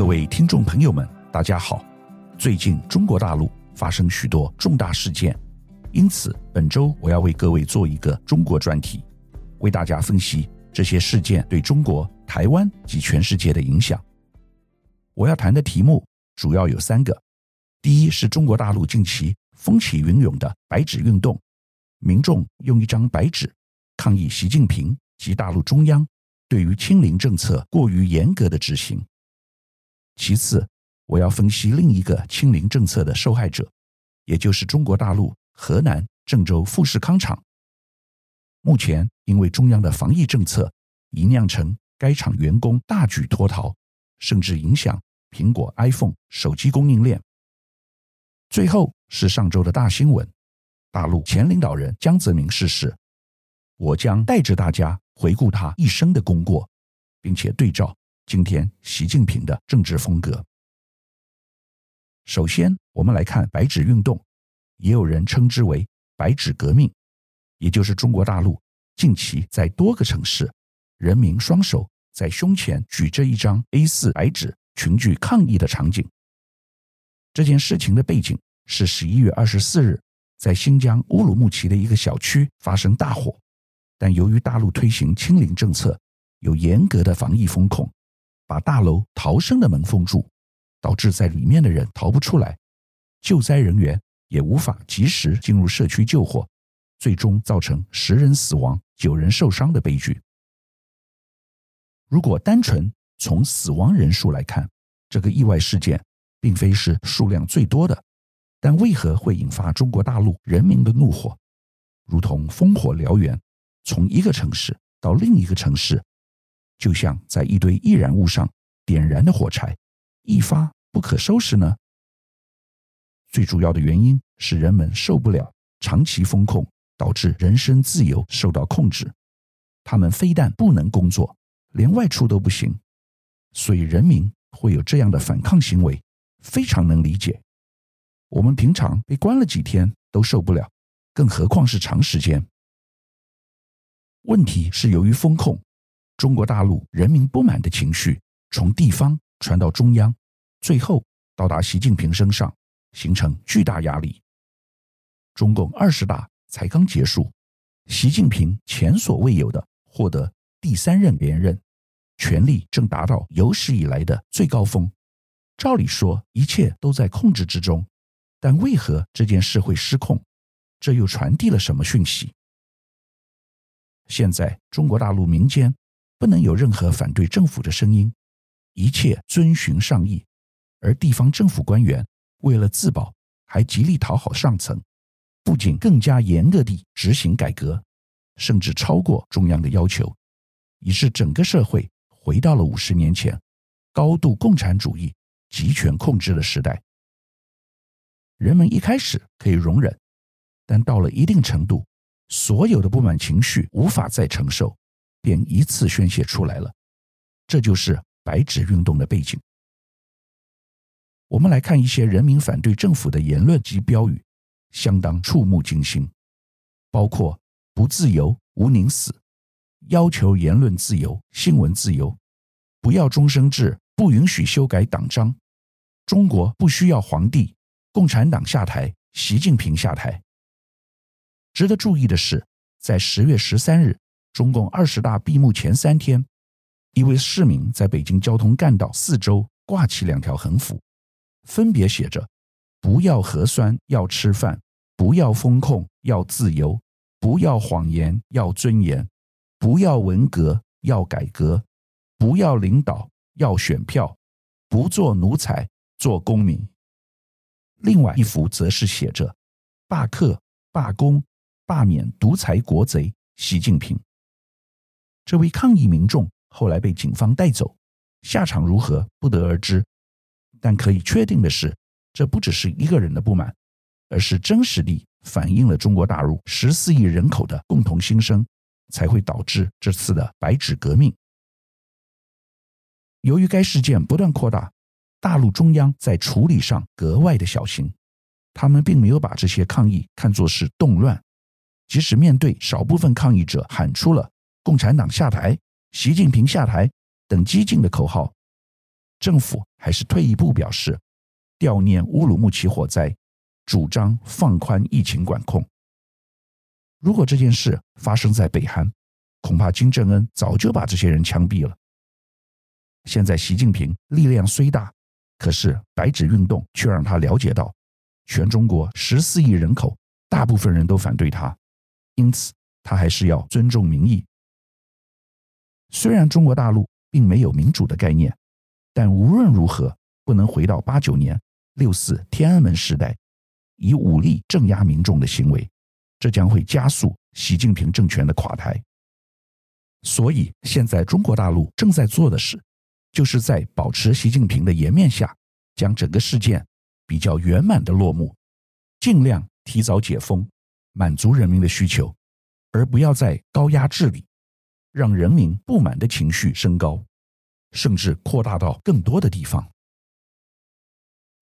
各位听众朋友们，大家好。最近中国大陆发生许多重大事件，因此本周我要为各位做一个中国专题，为大家分析这些事件对中国、台湾及全世界的影响。我要谈的题目主要有三个：第一是中国大陆近期风起云涌的白纸运动，民众用一张白纸抗议习近平及大陆中央对于清零政策过于严格的执行。其次，我要分析另一个清零政策的受害者，也就是中国大陆河南郑州富士康厂。目前因为中央的防疫政策，已酿成该厂员工大举脱逃，甚至影响苹果 iPhone 手机供应链。最后是上周的大新闻，大陆前领导人江泽民逝世。我将带着大家回顾他一生的功过，并且对照。今天习近平的政治风格。首先，我们来看白纸运动，也有人称之为白纸革命，也就是中国大陆近期在多个城市，人民双手在胸前举着一张 A4 白纸，群聚抗议的场景。这件事情的背景是十一月二十四日，在新疆乌鲁木齐的一个小区发生大火，但由于大陆推行清零政策，有严格的防疫风控。把大楼逃生的门封住，导致在里面的人逃不出来，救灾人员也无法及时进入社区救火，最终造成十人死亡、九人受伤的悲剧。如果单纯从死亡人数来看，这个意外事件并非是数量最多的，但为何会引发中国大陆人民的怒火？如同烽火燎原，从一个城市到另一个城市。就像在一堆易燃物上点燃的火柴，一发不可收拾呢？最主要的原因是人们受不了长期封控，导致人身自由受到控制。他们非但不能工作，连外出都不行，所以人民会有这样的反抗行为，非常能理解。我们平常被关了几天都受不了，更何况是长时间？问题是由于封控。中国大陆人民不满的情绪从地方传到中央，最后到达习近平身上，形成巨大压力。中共二十大才刚结束，习近平前所未有的获得第三任连任，权力正达到有史以来的最高峰。照理说一切都在控制之中，但为何这件事会失控？这又传递了什么讯息？现在中国大陆民间。不能有任何反对政府的声音，一切遵循上意，而地方政府官员为了自保，还极力讨好上层，不仅更加严格地执行改革，甚至超过中央的要求，以致整个社会回到了五十年前高度共产主义集权控制的时代。人们一开始可以容忍，但到了一定程度，所有的不满情绪无法再承受。便一次宣泄出来了，这就是白纸运动的背景。我们来看一些人民反对政府的言论及标语，相当触目惊心，包括“不自由，无宁死”，要求言论自由、新闻自由，不要终身制，不允许修改党章，中国不需要皇帝，共产党下台，习近平下台。值得注意的是，在十月十三日。中共二十大闭幕前三天，一位市民在北京交通干道四周挂起两条横幅，分别写着“不要核酸，要吃饭；不要封控，要自由；不要谎言，要尊严；不要文革，要改革；不要领导，要选票；不做奴才，做公民。”另外一幅则是写着“罢课、罢工、罢免独裁国贼习近平”。这位抗议民众后来被警方带走，下场如何不得而知。但可以确定的是，这不只是一个人的不满，而是真实地反映了中国大陆十四亿人口的共同心声，才会导致这次的白纸革命。由于该事件不断扩大，大陆中央在处理上格外的小心，他们并没有把这些抗议看作是动乱，即使面对少部分抗议者喊出了。共产党下台，习近平下台等激进的口号，政府还是退一步表示，悼念乌鲁木齐火灾，主张放宽疫情管控。如果这件事发生在北韩，恐怕金正恩早就把这些人枪毙了。现在习近平力量虽大，可是白纸运动却让他了解到，全中国十四亿人口，大部分人都反对他，因此他还是要尊重民意。虽然中国大陆并没有民主的概念，但无论如何不能回到八九年六四天安门时代，以武力镇压民众的行为，这将会加速习近平政权的垮台。所以，现在中国大陆正在做的事，就是在保持习近平的颜面下，将整个事件比较圆满的落幕，尽量提早解封，满足人民的需求，而不要再高压治理，让人民不满的情绪升高，甚至扩大到更多的地方。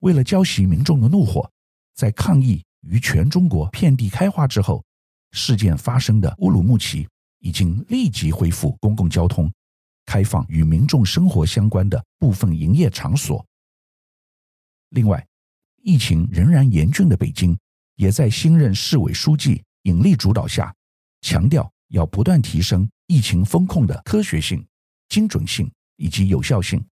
为了浇熄民众的怒火，在抗议于全中国遍地开花之后，事件发生的乌鲁木齐已经立即恢复公共交通。开放与民众生活相关的部分营业场所。另外，疫情仍然严峻的北京，也在新任市委书记尹力主导下，强调要不断提升疫情风控的科学性、精准性以及有效性。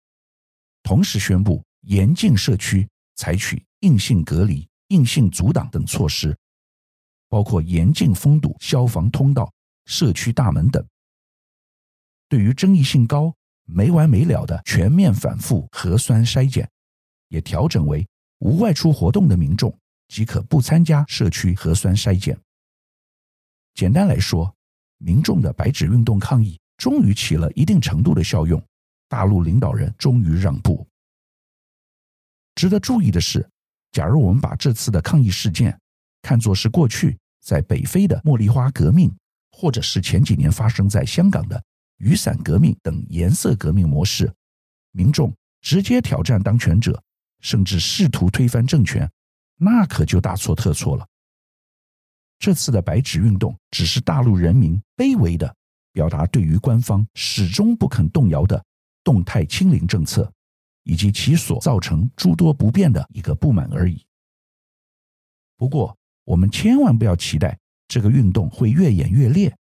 同时宣布严禁社区采取硬性隔离、硬性阻挡等措施，包括严禁封堵消防通道、社区大门等。对于争议性高、没完没了的全面反复核酸筛检，也调整为无外出活动的民众即可不参加社区核酸筛检。简单来说，民众的白纸运动抗议终于起了一定程度的效用，大陆领导人终于让步。值得注意的是，假如我们把这次的抗议事件看作是过去在北非的茉莉花革命，或者是前几年发生在香港的。雨伞革命等颜色革命模式，民众直接挑战当权者，甚至试图推翻政权，那可就大错特错了。这次的白纸运动只是大陆人民卑微的表达对于官方始终不肯动摇的动态清零政策，以及其所造成诸多不便的一个不满而已。不过，我们千万不要期待这个运动会越演越烈，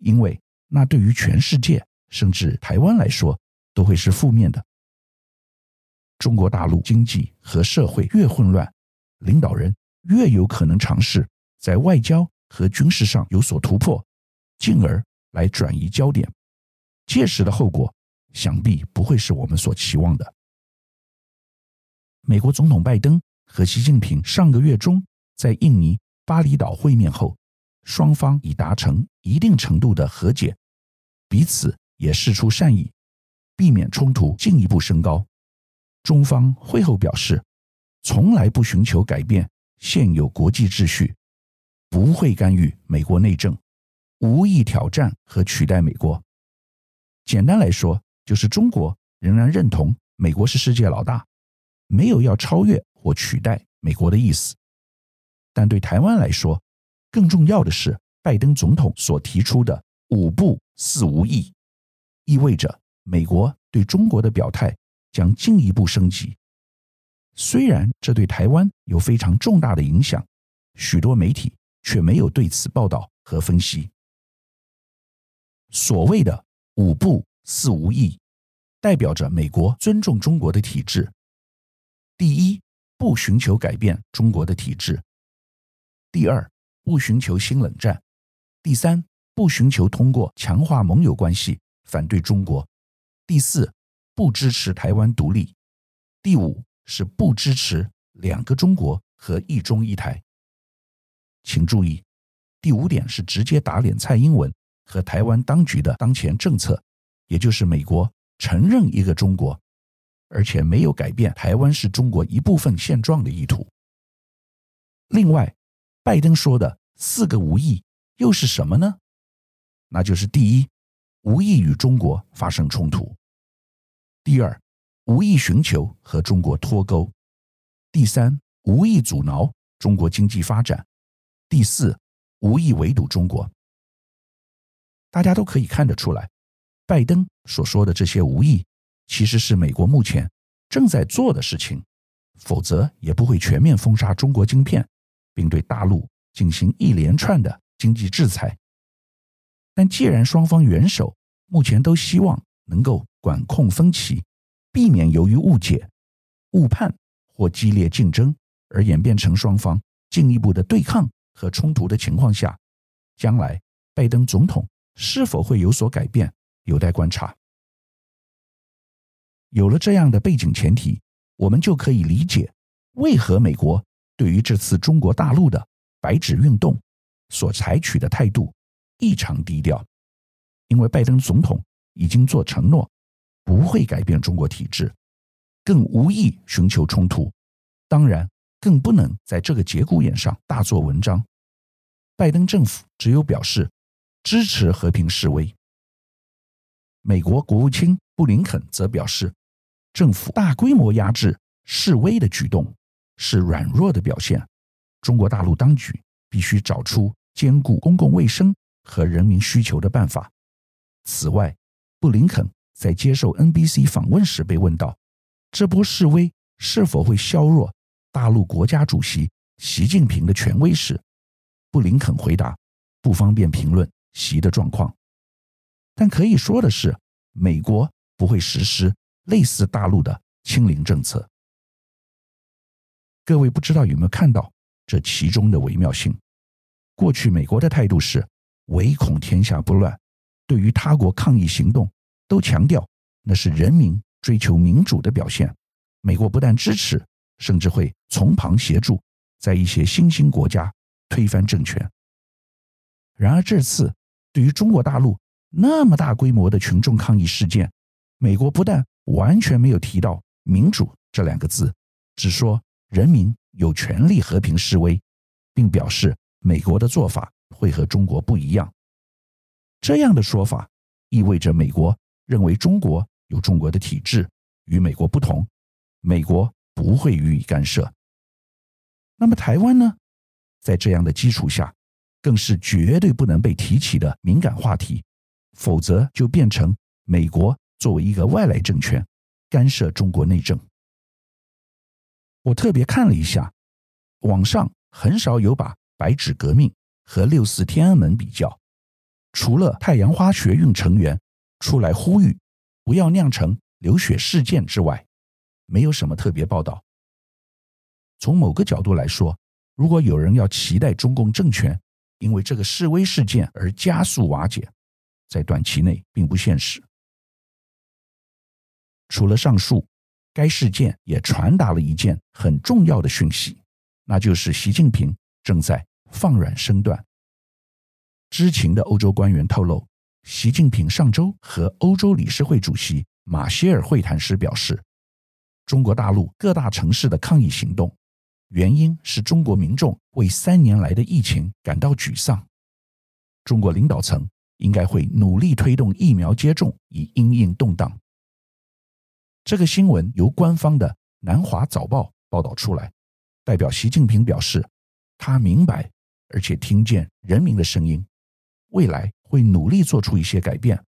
因为。那对于全世界，甚至台湾来说，都会是负面的。中国大陆经济和社会越混乱，领导人越有可能尝试在外交和军事上有所突破，进而来转移焦点。届时的后果，想必不会是我们所期望的。美国总统拜登和习近平上个月中在印尼巴厘岛会面后。双方已达成一定程度的和解，彼此也释出善意，避免冲突进一步升高。中方会后表示，从来不寻求改变现有国际秩序，不会干预美国内政，无意挑战和取代美国。简单来说，就是中国仍然认同美国是世界老大，没有要超越或取代美国的意思。但对台湾来说，更重要的是，拜登总统所提出的“五不四无意”，意味着美国对中国的表态将进一步升级。虽然这对台湾有非常重大的影响，许多媒体却没有对此报道和分析。所谓的“五不四无意”，代表着美国尊重中国的体制。第一，不寻求改变中国的体制；第二，不寻求新冷战，第三，不寻求通过强化盟友关系反对中国；第四，不支持台湾独立；第五是不支持两个中国和一中一台。请注意，第五点是直接打脸蔡英文和台湾当局的当前政策，也就是美国承认一个中国，而且没有改变台湾是中国一部分现状的意图。另外，拜登说的四个无意又是什么呢？那就是第一，无意与中国发生冲突；第二，无意寻求和中国脱钩；第三，无意阻挠中国经济发展；第四，无意围堵中国。大家都可以看得出来，拜登所说的这些无意，其实是美国目前正在做的事情，否则也不会全面封杀中国晶片，并对大陆进行一连串的经济制裁。但既然双方元首目前都希望能够管控分歧，避免由于误解、误判或激烈竞争而演变成双方进一步的对抗和冲突的情况下，将来拜登总统是否会有所改变，有待观察。有了这样的背景前提，我们就可以理解为何美国对于这次中国大陆的白纸运动所采取的态度异常低调，因为拜登总统已经做承诺，不会改变中国体制，更无意寻求冲突，当然更不能在这个节骨眼上大做文章。拜登政府只有表示支持和平示威。美国国务卿布林肯则表示，政府大规模压制示威的举动是软弱的表现，中国大陆当局必须找出兼顾公共卫生和人民需求的办法。此外，布林肯在接受 NBC 访问时被问到，这波示威是否会削弱大陆国家主席习近平的权威时，布林肯回答，不方便评论习的状况。但可以说的是，美国不会实施类似大陆的清零政策。各位不知道有没有看到这其中的微妙性？过去美国的态度是唯恐天下不乱，对于他国抗议行动都强调那是人民追求民主的表现。美国不但支持，甚至会从旁协助，在一些新兴国家推翻政权。然而这次对于中国大陆，那么大规模的群众抗议事件，美国不但完全没有提到“民主”这两个字，只说人民有权利和平示威，并表示美国的做法会和中国不一样。这样的说法意味着美国认为中国有中国的体制，与美国不同，美国不会予以干涉。那么台湾呢？在这样的基础下，更是绝对不能被提起的敏感话题。否则就变成美国作为一个外来政权干涉中国内政。我特别看了一下，网上很少有把白纸革命和六四天安门比较，除了太阳花学运成员出来呼吁不要酿成流血事件之外，没有什么特别报道。从某个角度来说，如果有人要期待中共政权因为这个示威事件而加速瓦解，在短期内并不现实。除了上述，该事件也传达了一件很重要的讯息，那就是习近平正在放软身段。知情的欧洲官员透露，习近平上周和欧洲理事会主席马歇尔会谈时表示，中国大陆各大城市的抗议行动，原因是中国民众为三年来的疫情感到沮丧。中国领导层。应该会努力推动疫苗接种，以因应动荡。这个新闻由官方的《南华早报》报道出来，代表习近平表示，他明白而且听见人民的声音，未来会努力做出一些改变。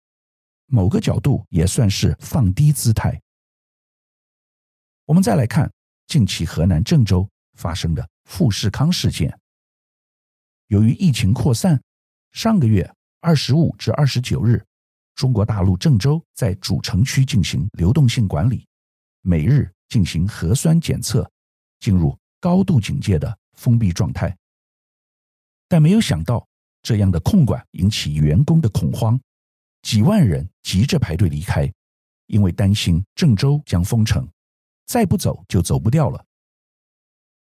某个角度也算是放低姿态。我们再来看近期河南郑州发生的富士康事件，由于疫情扩散，上个月。二十五至二十九日，中国大陆郑州在主城区进行流动性管理，每日进行核酸检测，进入高度警戒的封闭状态。但没有想到，这样的控管引起员工的恐慌，几万人急着排队离开，因为担心郑州将封城，再不走就走不掉了。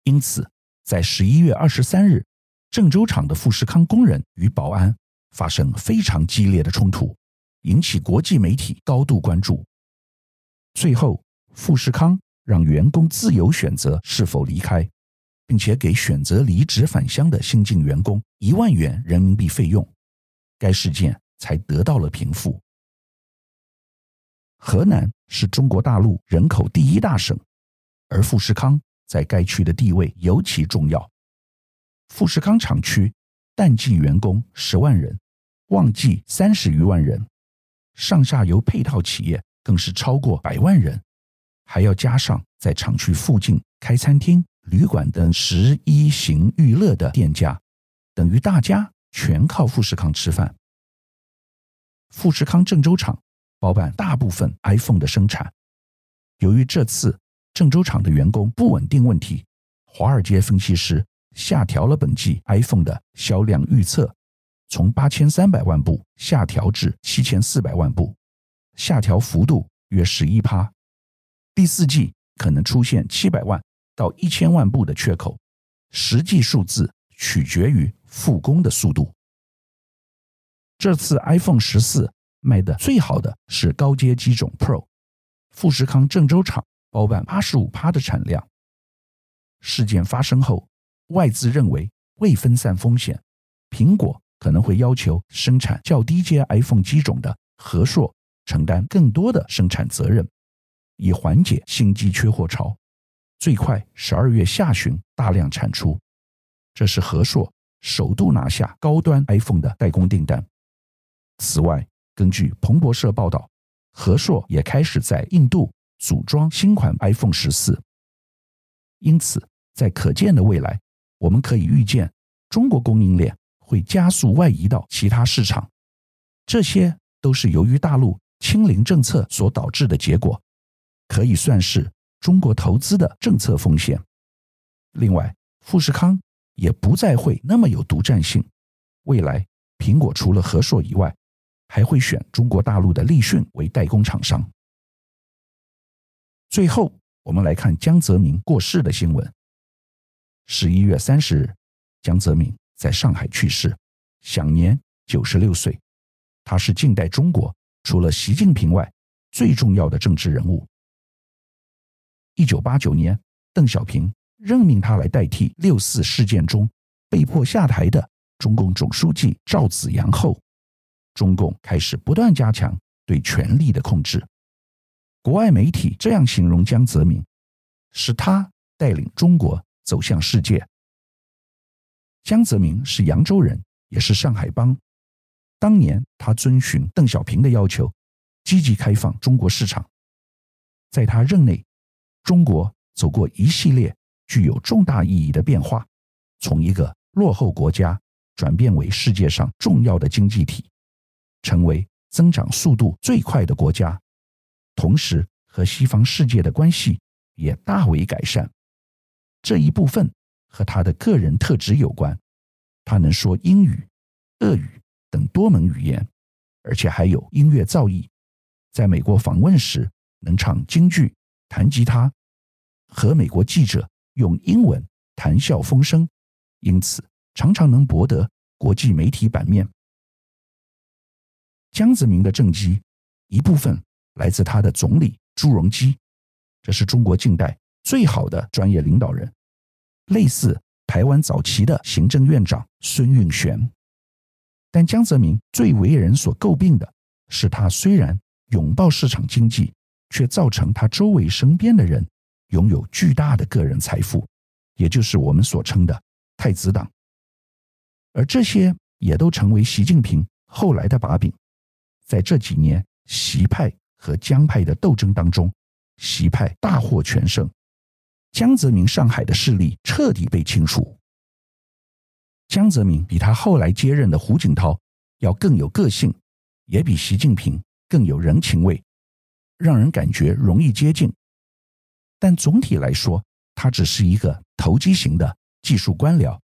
因此，在十一月二十三日，郑州厂的富士康工人与保安。发生非常激烈的冲突，引起国际媒体高度关注。最后，富士康让员工自由选择是否离开，并且给选择离职返乡的新进员工一万元人民币费用，该事件才得到了平复。河南是中国大陆人口第一大省，而富士康在该区的地位尤其重要。富士康厂区。淡季员工十万人，旺季三十余万人，上下游配套企业更是超过百万人，还要加上在厂区附近开餐厅、旅馆等十一行娱乐的店家，等于大家全靠富士康吃饭。富士康郑州厂包办大部分 iPhone 的生产。由于这次郑州厂的员工不稳定问题，华尔街分析师下调了本季 iPhone 的销量预测，从八千三百万部下调至七千四百万部，下调幅度约十一趴。第四季可能出现七百万到一千万部的缺口，实际数字取决于复工的速度。这次 iPhone 十四卖的最好的是高阶机种 Pro，富士康郑州厂包办八十五趴的产量。事件发生后，外资认为未分散风险，苹果可能会要求生产较低阶 iPhone 机种的和硕承担更多的生产责任，以缓解新机缺货潮。最快十二月下旬大量产出。这是和硕首度拿下高端 iPhone 的代工订单。此外，根据彭博社报道，和硕也开始在印度组装新款 iPhone 十四。因此，在可见的未来，我们可以预见中国供应链会加速外移到其他市场。这些都是由于大陆清零政策所导致的结果，可以算是中国投资的政策风险。另外，富士康也不再会那么有独占性。未来，苹果除了和硕以外，还会选中国大陆的立讯为代工厂商。最后，我们来看江泽民过世的新闻。十一月三十日，江泽民在上海去世，享年九十六岁。他是近代中国除了习近平外最重要的政治人物。一九八九年，邓小平任命他来代替六四事件中被迫下台的中共总书记赵紫阳后。中共开始不断加强对权力的控制。国外媒体这样形容江泽民：是他带领中国走向世界。江泽民是扬州人，也是上海帮。当年他遵循邓小平的要求，积极开放中国市场。在他任内，中国走过一系列具有重大意义的变化，从一个落后国家转变为世界上重要的经济体。成为增长速度最快的国家，同时和西方世界的关系也大为改善。这一部分和他的个人特质有关，他能说英语、俄语等多门语言，而且还有音乐造诣。在美国访问时，能唱京剧、弹吉他，和美国记者用英文谈笑风生，因此常常能博得国际媒体版面。江泽民的政绩一部分来自他的总理朱镕基，这是中国近代最好的专业领导人，类似台湾早期的行政院长孙运璇。但江泽民最为人所诟病的是，他虽然拥抱市场经济，却造成他周围身边的人拥有巨大的个人财富，也就是我们所称的太子党。而这些也都成为习近平后来的把柄。在这几年习派和江派的斗争当中，习派大获全胜，江泽民上海的势力彻底被清除。江泽民比他后来接任的胡锦涛要更有个性，也比习近平更有人情味，让人感觉容易接近。但总体来说，他只是一个投机型的技术官僚，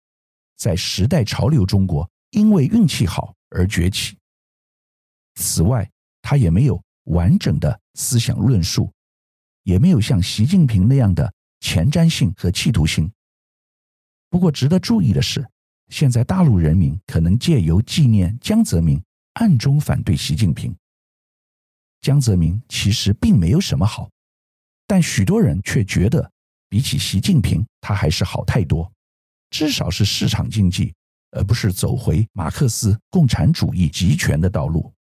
在时代潮流中国因为运气好而崛起。此外，他也没有完整的思想论述，也没有像习近平那样的前瞻性和企图心。不过，值得注意的是，现在大陆人民可能借由纪念江泽民，暗中反对习近平。江泽民其实并没有什么好，但许多人却觉得，比起习近平，他还是好太多，至少是市场经济，而不是走回马克思共产主义集权的道路。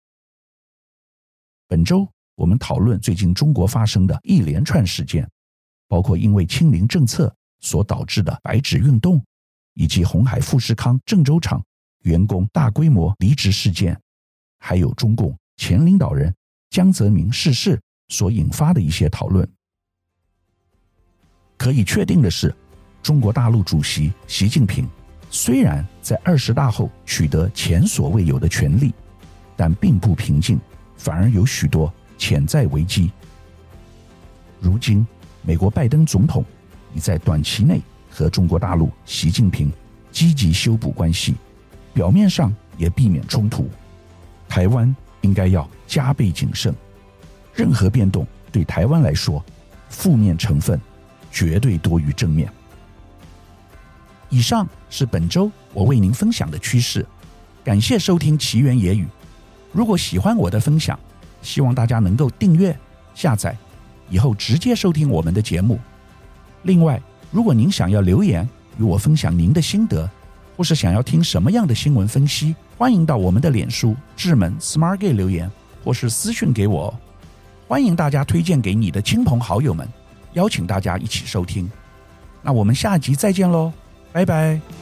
本周我们讨论最近中国发生的一连串事件，包括因为清零政策所导致的白纸运动，以及红海富士康郑州厂员工大规模离职事件，还有中共前领导人江泽民逝世所引发的一些讨论。可以确定的是，中国大陆主席习近平虽然在二十大后取得前所未有的权力，但并不平静，反而有许多潜在危机。如今，美国拜登总统已在短期内和中国大陆习近平积极修补关系，表面上也避免冲突。台湾应该要加倍谨慎，任何变动对台湾来说，负面成分。绝对多于正面。以上是本周我为您分享的趋势，感谢收听奇缘野语。如果喜欢我的分享，希望大家能够订阅、下载，以后直接收听我们的节目。另外，如果您想要留言与我分享您的心得，或是想要听什么样的新闻分析，欢迎到我们的脸书智门 SmartGay 留言，或是私讯给我。欢迎大家推荐给你的亲朋好友们。邀请大家一起收听，那我们下集再见喽，拜拜。